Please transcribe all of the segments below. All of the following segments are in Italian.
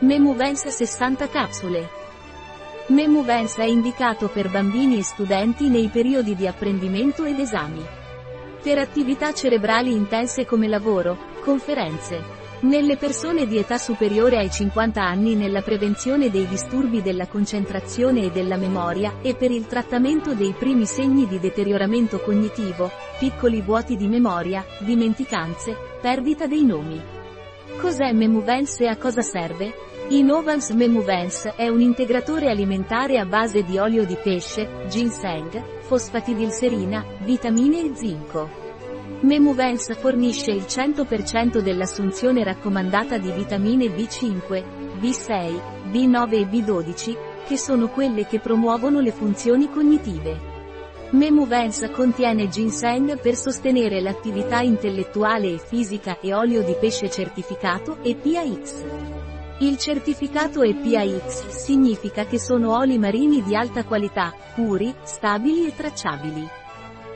Memuvens 60 capsule. Memuvens è indicato per bambini e studenti nei periodi di apprendimento ed esami. Per attività cerebrali intense come lavoro, conferenze. Nelle persone di età superiore ai 50 anni nella prevenzione dei disturbi della concentrazione e della memoria, e per il trattamento dei primi segni di deterioramento cognitivo, piccoli vuoti di memoria, dimenticanze, perdita dei nomi. Cos'è Memuvens e a cosa serve? Innovans Memuvens è un integratore alimentare a base di olio di pesce, ginseng, fosfatidilserina, vitamine e zinco. Memuvens fornisce il 100% dell'assunzione raccomandata di vitamine B5, B6, B9 e B12, che sono quelle che promuovono le funzioni cognitive. Memuvens contiene ginseng per sostenere l'attività intellettuale e fisica e olio di pesce certificato EPAX. Il certificato EPAX significa che sono oli marini di alta qualità, puri, stabili e tracciabili.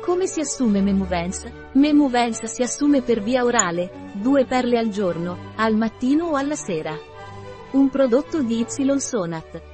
Come si assume Memuvens? Memuvens si assume per via orale, due perle al giorno, al mattino o alla sera. Un prodotto di Y Sonat.